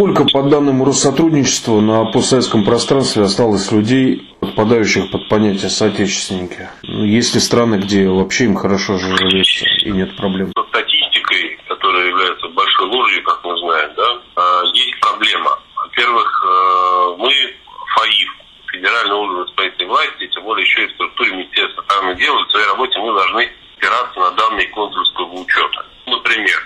Сколько, по данным Россотрудничества, на постсоветском пространстве осталось людей, подпадающих под понятие соотечественники? Ну, есть ли страны, где вообще им хорошо живется и нет проблем? Статистикой, которая является большой ложью, как мы знаем, да, а, есть проблема. Во-первых, э, мы ФАИФ, Федеральный орган исполнительной власти, тем более еще и в структуре Министерства иностранных дел, в своей работе мы должны опираться на данные консульского учета. Например,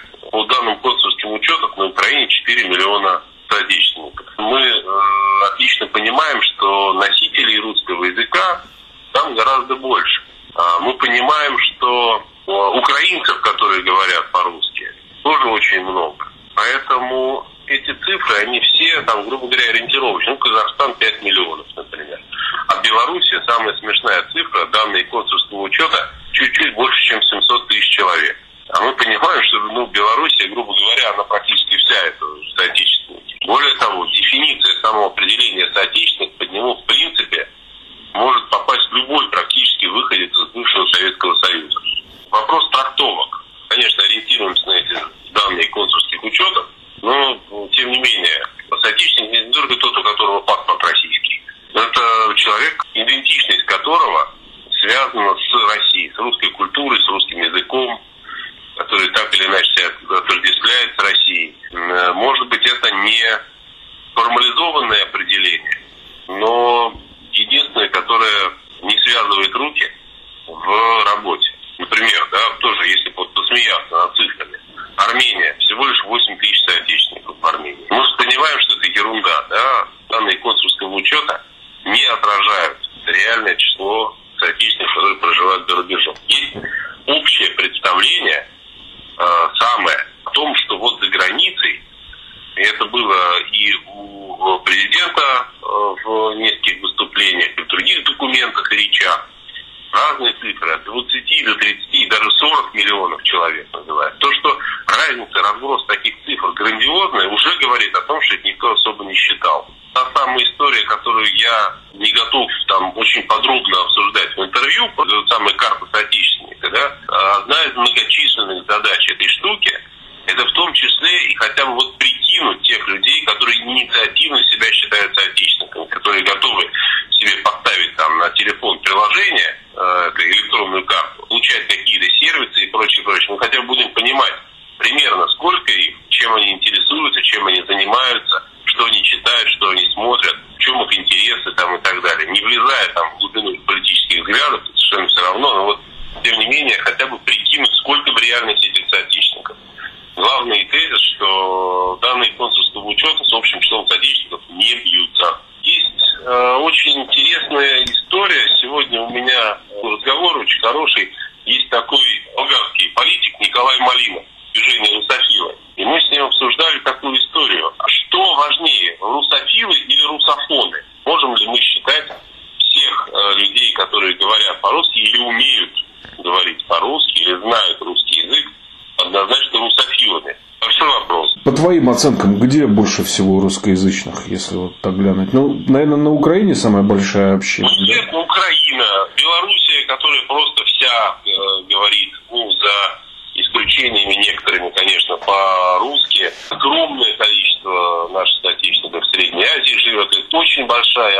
речах, разные цифры, от 20 до 30 и даже 40 миллионов человек называют. То, что разница, разброс таких цифр грандиозная, уже говорит о том, что это никто особо не считал. Та самая история, которую я не готов там очень подробно обсуждать в интервью, самая карта соотечественника, да, одна из многочисленных задач этой штуки, это в том числе и хотя бы вот прикинуть тех людей, которые инициативно себя считают соотечественниками, которые готовы себе поставить там на телефон приложение, э, электронную карту, получать какие-то сервисы и прочее, прочее. Мы хотя бы будем понимать примерно сколько их, чем они интересуются, чем они занимаются, что они читают, что они смотрят, в чем их интересы там и так далее. Не влезая там в глубину политических взглядов, совершенно все равно, но вот тем не менее хотя бы прикинуть, сколько в реальности. Главный тезис, что данные консульского учета с общим числом соотечественников не бьются. Есть э, очень интересная история. Сегодня у меня разговор очень хороший. Есть такой болгарский политик Николай Малинов, движение русофилы. И мы с ним обсуждали такую историю. А что важнее, русофилы или русофоны? Можем ли мы считать всех э, людей, которые говорят по-русски или умеют говорить по-русски, или знают русский язык, однозначно русофилами? Большой вопрос. По твоим оценкам, где больше всего русскоязычных, если вот так глянуть? Ну, наверное, на Украине самая большая община. Ну, естественно, Украина, Белоруссия, которая просто вся э, говорит, ну, за исключениями некоторыми, конечно, по-русски. Огромное количество наших соотечественников в Средней Азии живет. Это очень большое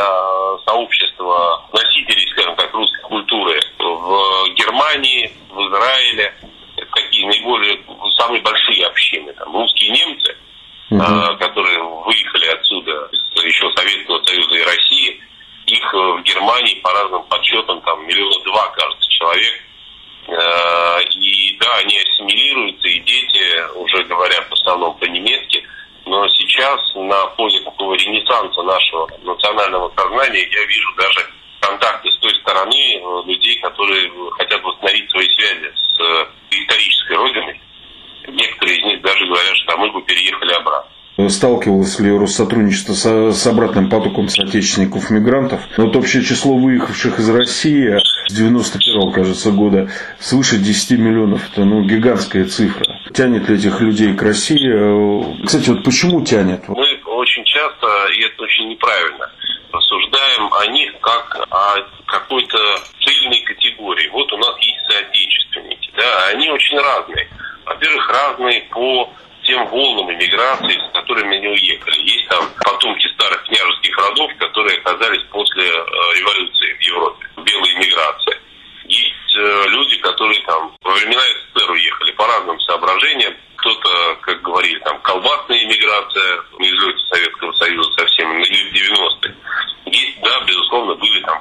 сталкивалось ли Россотрудничество с, с обратным потоком соотечественников-мигрантов. Вот общее число выехавших из России с 91 кажется, года свыше 10 миллионов. Это ну, гигантская цифра. Тянет ли этих людей к России? Кстати, вот почему тянет? Мы очень часто, и это очень неправильно, рассуждаем о них как о какой-то цельной категории. Вот у нас есть соотечественники, да, они очень разные. Во-первых, разные по тем волнам иммиграции, с которыми они уехали. Есть там потомки старых княжеских родов, которые оказались после э, революции в Европе, белой иммиграции. Есть э, люди, которые там во времена СССР уехали по разным соображениям. Кто-то, как говорили, там колбасная иммиграция на излете Советского Союза совсем, ну, на 90-е. Есть, да, безусловно, были там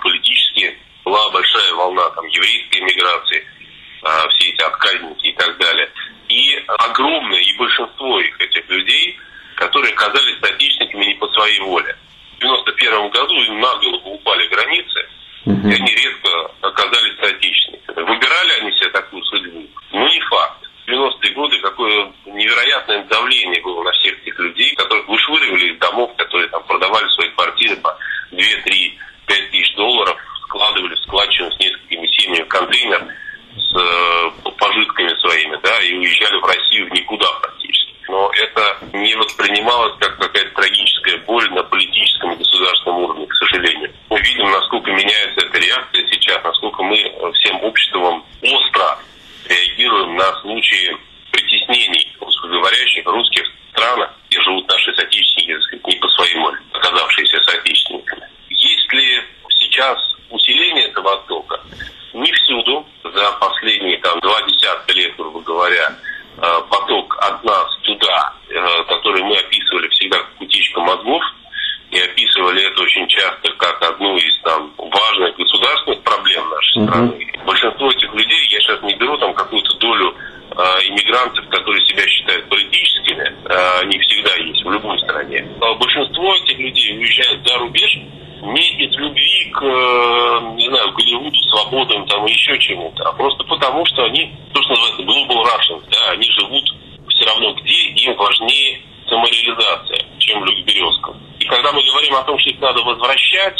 почему-то, а просто потому, что они, то, что называется, global Russians, да, они живут все равно где, им важнее самореализация, чем Люк Березков. И когда мы говорим о том, что их надо возвращать,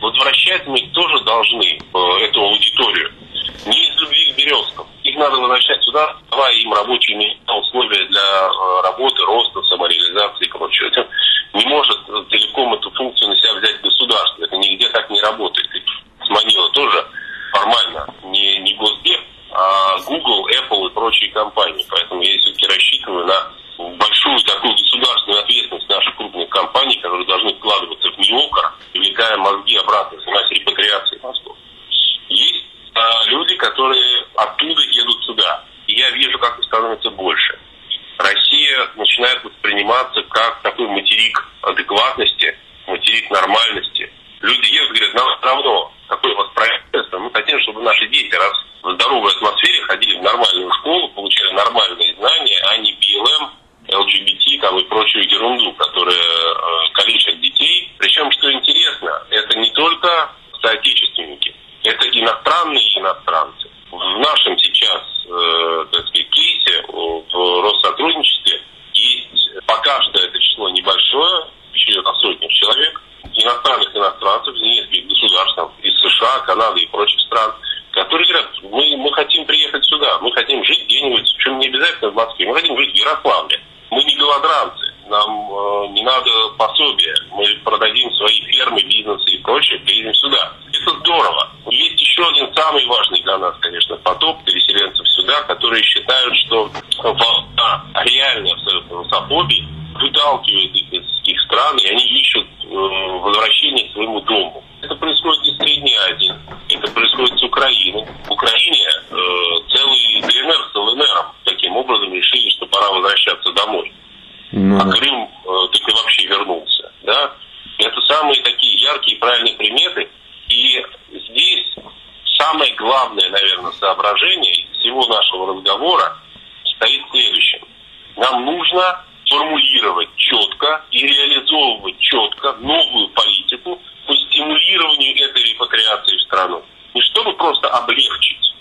возвращать мы тоже должны э, эту аудиторию. Не из любви к Березкам. Их надо возвращать сюда, давая им рабочие условия для э, работы, роста, самореализации. такой материк адекватности, материк нормальности. Люди едут, говорят, нам все равно, самый важный для нас, конечно, поток переселенцев сюда, которые считают, что волна реальной абсолютно русофобии выталкивает их просто облегчить.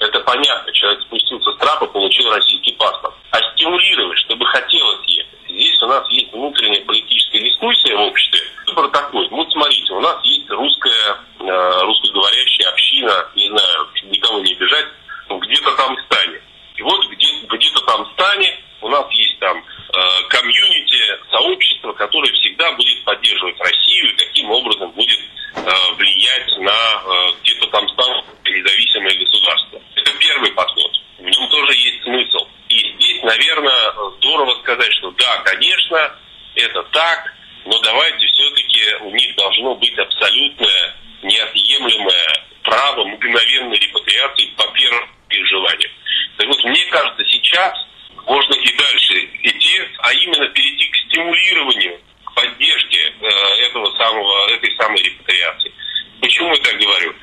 Это понятно, человек спустился с трапа, получил российский паспорт. А стимулировать, чтобы хотелось ехать. Здесь у нас есть внутренняя политическая дискуссия в обществе, кажется, сейчас можно и дальше идти, а именно перейти к стимулированию, к поддержке э, этого самого, этой самой репатриации. Почему я так говорю?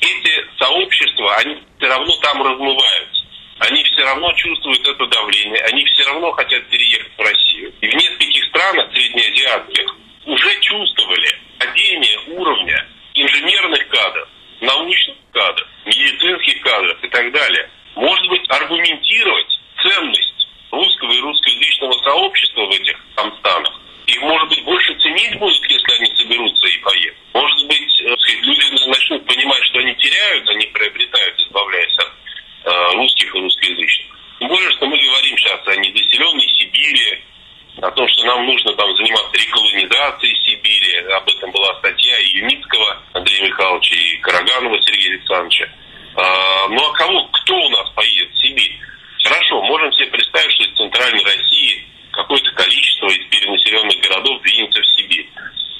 Эти сообщества, они все равно там размываются. Они все равно чувствуют это давление, они все равно хотят переехать в Россию. И в нескольких странах среднеазиатских уже чувствовали падение уровня инженерных кадров, научных кадров, медицинских кадров и так далее. Может быть, аргументировать ценность русского и русскоязычного сообщества в этих там странах. Их, может быть, больше ценить будет, если они соберутся и поедут. Может быть, э, люди начнут понимать, что они теряют, они приобретают, избавляясь от э, русских и русскоязычных. Тем более, что мы говорим сейчас о недоселенной Сибири, о том, что нам нужно там заниматься реколонизацией Сибири. Об этом была статья и Юницкого Андрея Михайловича, и Караганова Сергея Александровича. А, ну а кого, кто у нас поедет в Сибирь? Хорошо, можем себе представить, что из центральной России какое-то количество из перенаселенных городов двинется в Сибирь.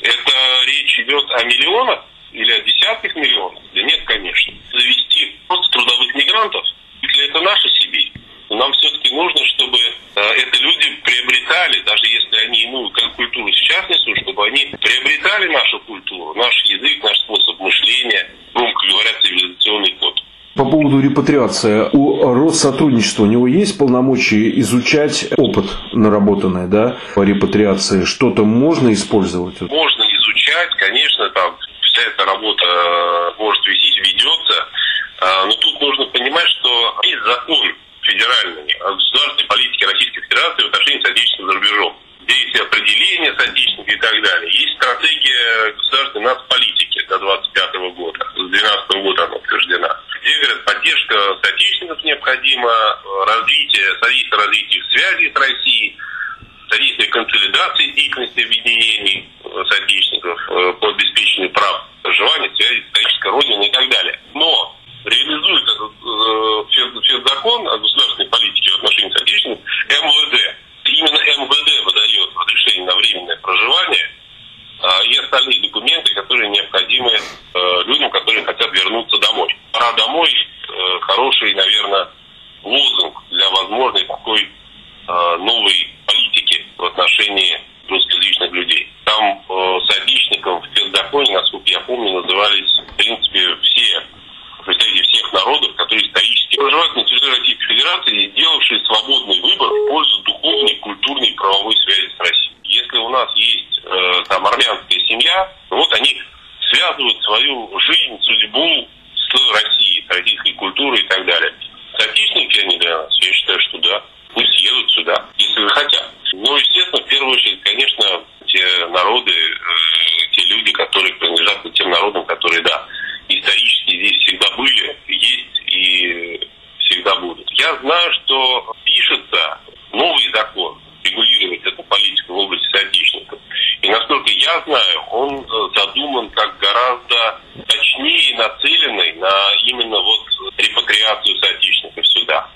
Это речь идет о миллионах или о десятках миллионов? Да нет, конечно. Завести просто трудовых мигрантов, если это наша Сибирь, нам все-таки нужно, чтобы э, это люди приобретали, даже если они иную культуру сейчас несут, чтобы они приобретали нашу культуру, наш язык, наш способ мышления, громко говоря, цивилизационный код. По поводу репатриации. У Россотрудничества у него есть полномочия изучать опыт наработанный, да, по репатриации? Что-то можно использовать? Можно изучать, конечно, там вся эта работа э, может вестись, ведется. А, но тут нужно понимать, что есть закон федеральными о государственной политике Российской Федерации в отношении соотечественных за рубежом. Где есть определение соотечественника и так далее. Есть стратегия государственной нацполитики до 25 года. С 2012 года она утверждена. Где, говорят, поддержка соотечественников необходима, развитие, содействие развитию связи с Россией, содействие консолидации деятельности объединений соотечественников э, по обеспечению прав проживания, связи с исторической родиной и так далее. Но реализует этот э, закон о государственной политике в отношении соотечественников МВД. Именно МВД выдает разрешение на временное проживание э, и остальные документы, которые необходимы э, людям, которые хотят вернуться домой. Домой э, хороший, наверное, лозунг для возможной такой э, новой политики в отношении русскоязычных людей. Там э, соотечественникам в спецзаконе, насколько я помню, назывались, в принципе, все представители всех народов, которые исторически проживают на территории Российской Федерации, сделавшие свободный выбор в пользу духовной, культурной и правовой связи с Россией. Если у нас есть э, там армянская семья, вот они связывают свою жизнь, судьбу с Россией, с российской культурой и так далее. Соотечественники они для нас, я считаю, что да, пусть едут сюда, если захотят. Но, естественно, в первую очередь, конечно, те народы, э, те люди, которые принадлежат к тем народам, которые, да, исторически здесь всегда были, есть и всегда будут. Я знаю, что пишется новый закон регулировать эту политику в области соотечественников. И насколько я знаю, он э, задуман как гораздо точнее нацеленный на именно вот репатриацию соотечественников сюда.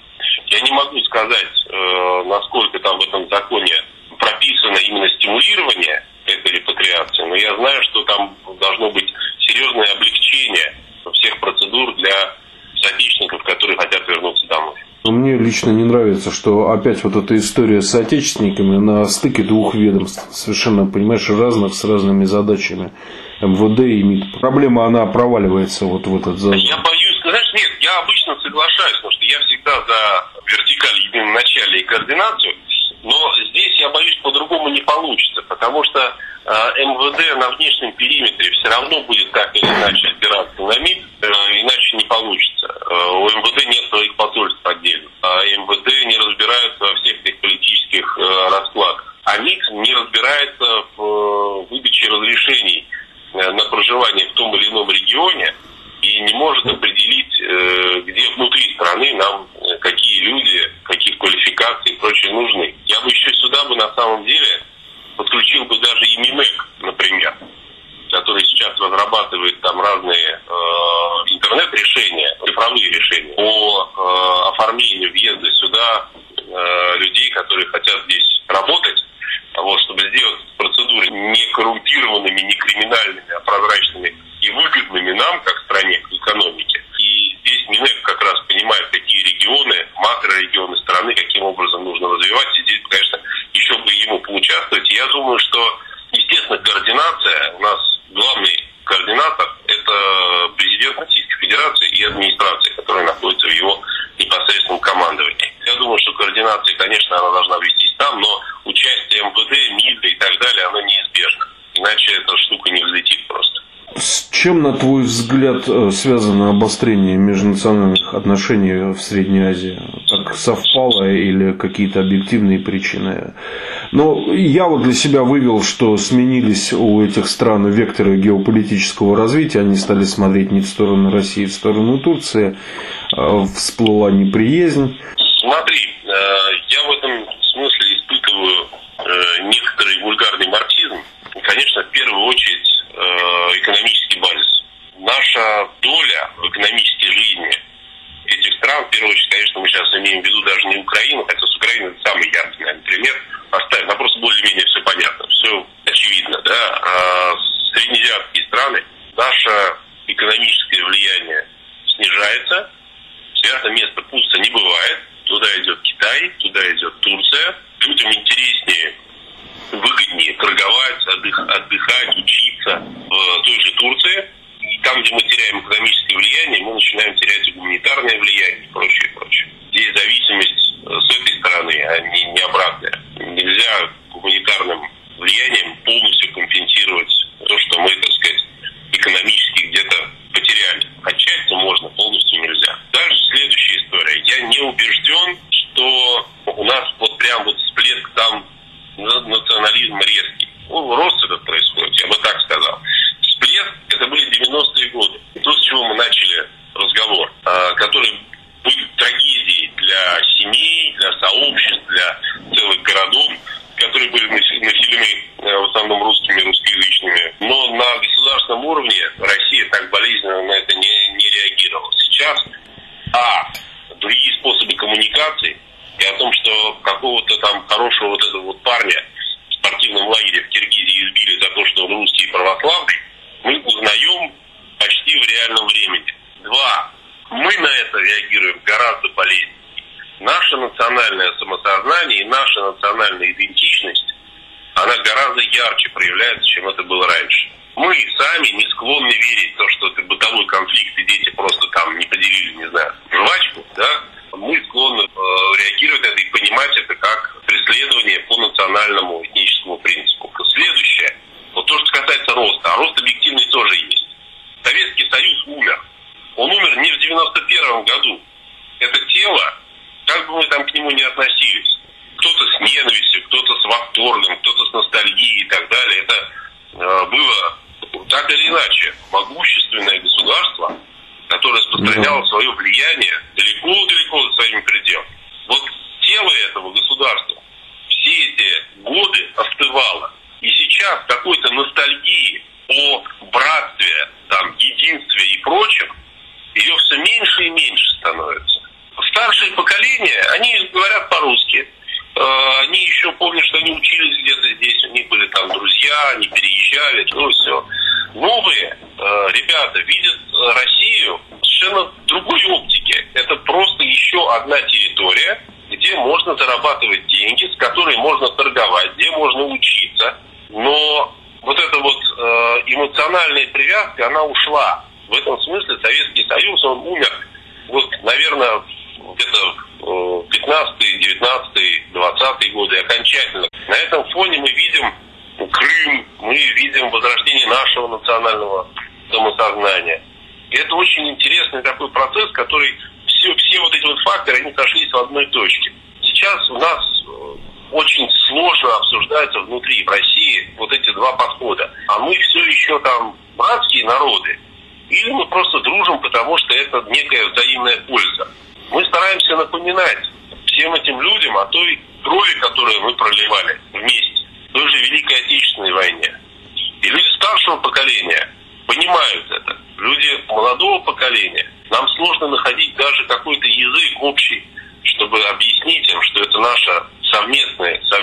Я не могу сказать, э, насколько там в этом законе прописано именно стимулирование этой репатриации, но я знаю, что там должно быть серьезное облегчение всех процедур для соотечественников, которые хотят вернуться домой. Мне лично не нравится, что опять вот эта история с отечественниками на стыке двух ведомств, совершенно, понимаешь, разных, с разными задачами, МВД и МИД. Проблема, она проваливается вот в этот зал. Я боюсь сказать, нет, я обычно соглашаюсь, потому что я всегда за вертикаль единоначалие и координацию, но здесь, я боюсь, по-другому не получится, потому что э, МВД на внешнем периметре все равно будет так или иначе опираться на МИД, э, иначе не получится. Э, у МВД нет своих посольств отдельно, а МВД не разбирается во всех этих политических э, раскладах. А МИД не разбирается в э, выдаче разрешений э, на проживание в том или ином регионе и не может определить, э, где внутри страны нам э, какие люди, каких квалификаций и прочее нужны. Я бы еще сюда бы на самом деле подключил бы разрабатывает там разные э, интернет-решения, цифровые решения по э, оформлению въезда сюда э, людей, которые хотят здесь работать, вот, чтобы сделать процедуры не коррумпированными, не криминальными, а прозрачными и выгодными нам, как стране, экономике. И здесь Минэк как раз понимает, какие регионы, макрорегионы страны, каким образом нужно развивать. И здесь, конечно, еще бы ему поучаствовать. Я думаю, что, естественно, координация, у нас главный координатор – это президент Российской Федерации и администрация, которая находится в его непосредственном командовании. Я думаю, что координация, конечно, она должна вестись там, но участие МВД, МИДа и так далее, оно неизбежно. Иначе эта штука не взлетит просто. С чем, на твой взгляд, э, связано обострение межнациональных отношений в Средней Азии? Так совпало или какие-то объективные причины? Но я вот для себя вывел, что сменились у этих стран векторы геополитического развития. Они стали смотреть не в сторону России, а в сторону Турции. Э, всплыла неприязнь. Смотри, э, я в этом смысле испытываю некоторый вульгарный марксизм. Конечно, в первую очередь экономический базис. Наша доля в экономической жизни этих стран, в первую очередь, конечно, мы сейчас имеем в виду даже не Украину, хотя с Украиной это самый яркий, наверное, пример. Оставим, но просто более-менее все понятно, все очевидно, да. А среднеазиатские страны, наше экономическое влияние снижается, свято место пусто не бывает, туда идет Китай, туда идет Турция, людям интереснее выгоднее торговать, отдых, отдыхать, учиться в той же Турции. И там, где мы теряем экономическое влияние, мы начинаем терять гуманитарное влияние и прочее, прочее. Здесь зависимость э, с этой стороны, а не, не обратная. Нельзя гуманитарным влиянием полностью компенсировать то, что мы, так сказать, экономически где-то потеряли. Отчасти можно, полностью нельзя. Дальше следующая история. Я не убежден, что у нас вот прям вот всплеск там национализм резкий. Ну, рост этот происходит, я бы так сказал. Всплеск, это были 90-е годы. То, с чего мы начали разговор, а, который были трагедией для семей, для сообществ, для целых городов, которые были населены э, в основном русскими, русскоязычными. Но на государственном уровне Россия так болезненно на это не, не реагировала. Сейчас, а, другие способы коммуникации – и о том, что какого-то там хорошего вот этого вот парня в спортивном лагере в Киргизии избили за то, что он русский и православный, мы узнаем почти в реальном времени. Два. Мы на это реагируем гораздо болезненнее. Наше национальное самосознание и наша национальная идентичность, она гораздо ярче проявляется, чем это было раньше. Мы сами не склонны верить в то, что это бытовой конфликт, и дети просто там не поделили, не знаю, жвачку, да, мы склонны э, реагировать на это и понимать это как преследование по национальному этническому принципу. Следующее, вот то, что касается роста, а рост объективный тоже есть. Советский Союз умер. Он умер не в 91 году. Это тело, как бы мы там к нему не относились, кто-то с ненавистью, кто-то с восторгом, кто-то с ностальгией и так далее, это э, было так или иначе могущественное государство, которое распространяло свое влияние далеко-далеко за своими пределами. Вот тело этого государства все эти годы остывало. И сейчас какой-то ностальгии о братстве, там, единстве и прочем, ее все меньше и меньше становится. Старшее поколение, они говорят по-русски. Э, они еще помнят, что они учились где-то здесь, у них были там друзья, они переезжали, ну все. Новые э, ребята видят Россию совершенно другой оптике. Это просто еще одна территория, где можно зарабатывать деньги, с которой можно торговать, где можно учиться. Но вот эта вот э, привязка, она ушла. В этом смысле Советский Союз, он умер, вот, наверное, где-то 15 19 20 годы окончательно. На этом фоне мы видим Крым, мы видим возрождение нашего национального самосознания. И это очень интересный такой процесс, который все, все вот эти вот факторы, они сошлись в одной точке. Сейчас у нас э, очень сложно обсуждается внутри, в России, вот эти два подхода. А мы все еще там братские народы, или мы просто дружим, потому что это некая взаимная польза. Мы стараемся напоминать всем этим людям о той крови, которую мы проливали вместе в той же Великой Отечественной войне. И люди старшего поколения, понимают это. Люди молодого поколения, нам сложно находить даже какой-то язык общий, чтобы объяснить им, что это наша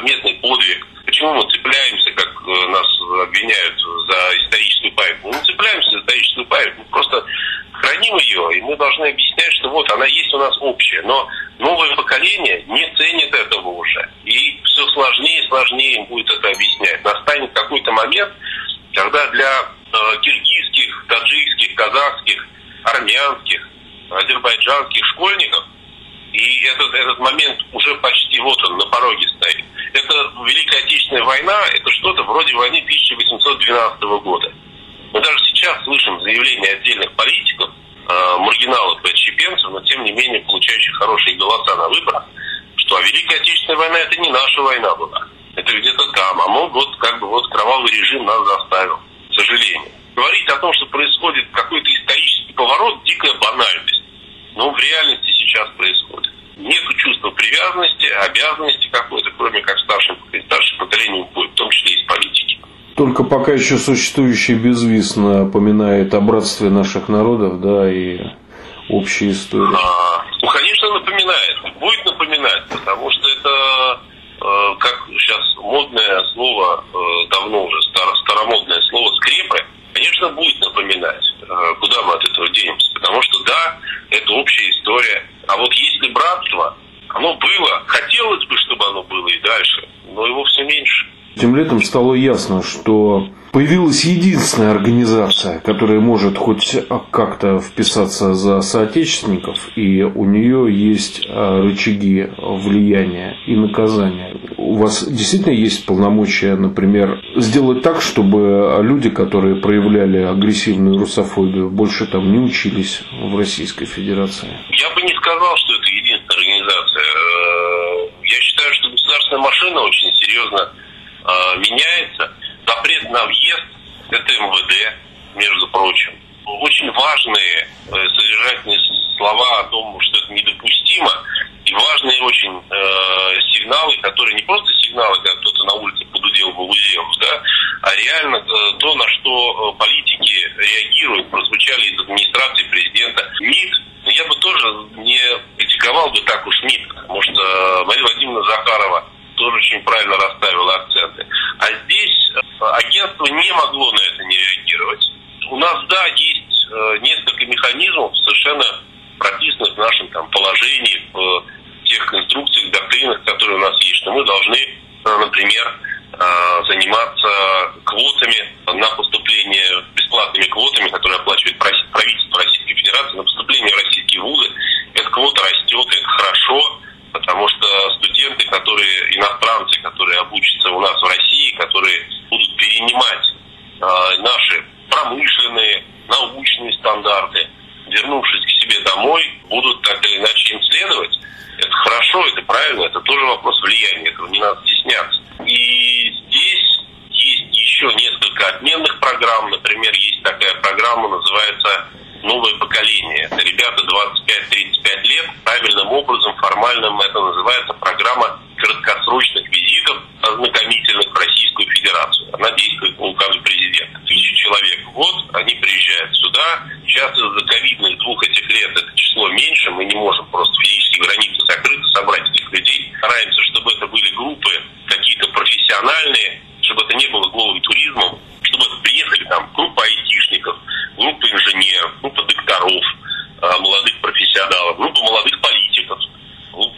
совместный, подвиг. Почему мы цепляемся, как э, нас обвиняют за историческую память? Мы не цепляемся за историческую память, мы просто храним ее, и мы должны объяснять, что вот она есть у нас общая. Но новое поколение не ценит этого уже. И все сложнее и сложнее им будет это объяснять. Настанет какой-то момент, когда для э, киргизских, таджикских, казахских, армянских, азербайджанских школьников и этот, этот момент уже почти вот он на пороге стоит. Это Великая Отечественная война, это что-то вроде войны 1812 года. Мы даже сейчас слышим заявления отдельных политиков, э, маргиналов и отщепенцев, но тем не менее получающих хорошие голоса на выборах, что а Великая Отечественная война это не наша война была. Это где-то там, а мы вот как бы вот кровавый режим нас заставил, к сожалению. Говорить о том, что происходит какой-то исторический поворот, дикая банальность. Но в реальности сейчас происходит. Нет чувства привязанности, обязанности какой-то, кроме как старшим, старшим поколением, в том числе и из политики. Только пока еще существующий безвиз напоминает о братстве наших народов, да, и общей истории. А, ну, конечно, напоминает. Будет напоминать, потому что это, э, как сейчас модное слово, э, давно уже старо, старомодное слово «скрепы», конечно, будет напоминать. Э, куда мы от этого денемся? Потому что, да, это общая история. А вот если братство, оно было, хотелось бы, чтобы оно было и дальше, но его все меньше. Тем летом стало ясно, что появилась единственная организация, которая может хоть как-то вписаться за соотечественников, и у нее есть а, рычаги влияния и наказания. У вас действительно есть полномочия, например, сделать так, чтобы люди, которые проявляли агрессивную русофобию, больше там не учились в Российской Федерации? Я бы не сказал, что это единственная организация. Э, я считаю, что государственная машина очень серьезно э, меняется. Запрет на въезд – это МВД, между прочим. Очень важные э, содержательные слова о том, что это недопустимо, и важные очень э, сигналы, которые не просто сигналы, когда кто-то на улице подудел бабудел, да, а реально э, то, на что э, политики реагируют, прозвучали из администрации президента. МИД, я бы тоже не критиковал бы так уж МИД, потому что э, Мария Владимировна Захарова тоже очень правильно расставила акценты. А здесь э, агентство не могло на это не реагировать. У нас, да, есть э, несколько механизмов, совершенно прописанных в нашем там, положении, в тех инструкциях, доктринах, которые у нас есть, что мы должны, э, например, заниматься квотами на поступление, бесплатными квотами, которые оплачивает правительство Российской Федерации на поступление в российские вузы. Эта квота растет, это хорошо потому что студенты, которые иностранцы, которые обучатся у нас в России, которые будут перенимать э, наши промышленные, научные стандарты, вернувшись к себе домой, будут так или иначе им следовать. Это хорошо, это правильно, это тоже вопрос влияния, этого не надо стесняться. И здесь есть еще несколько отменных программ. Например, есть такая программа, называется новое поколение. Это ребята 25-35 лет. Правильным образом, формальным это называется программа краткосрочных визитов ознакомительных в Российскую Федерацию. Она действует по указу президента. Тысяча человек в год, они приезжают сюда. Сейчас из-за ковидных двух этих лет это число меньше. Мы не можем просто физически границы закрыты, собрать этих людей. Стараемся, чтобы это были группы какие-то профессиональные, чтобы это не было голым туризмом, чтобы приехали там группа айтишников, группа инженеров, группа докторов, а, молодых профессионалов, группа молодых политиков,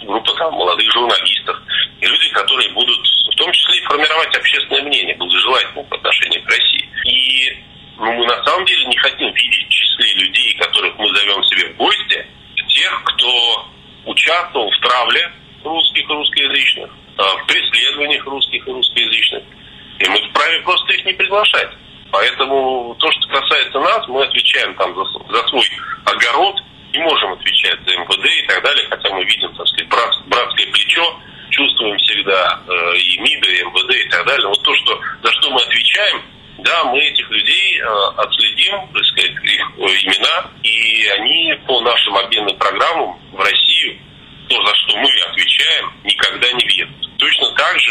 группа там, молодых журналистов. И люди, которые будут в том числе и формировать общественное мнение, благожелательное по отношению к России. И ну, мы на самом деле не хотим видеть в числе людей, которых мы зовем себе в гости, тех, кто участвовал в травле русских и русскоязычных, а, в преследованиях русских и русскоязычных, и мы вправе просто их не приглашать. Поэтому то, что касается нас, мы отвечаем там за, за свой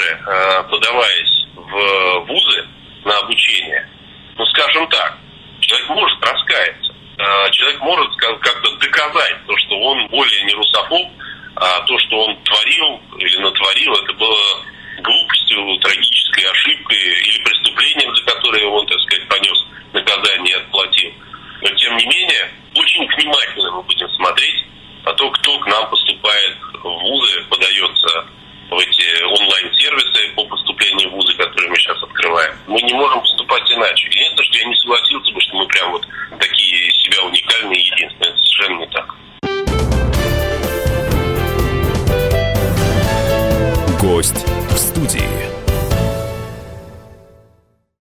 же, э, подаваясь в вузы на обучение, ну, скажем так, человек может раскаяться. Э, человек может как-то доказать то, что он более не русофоб, а то, что он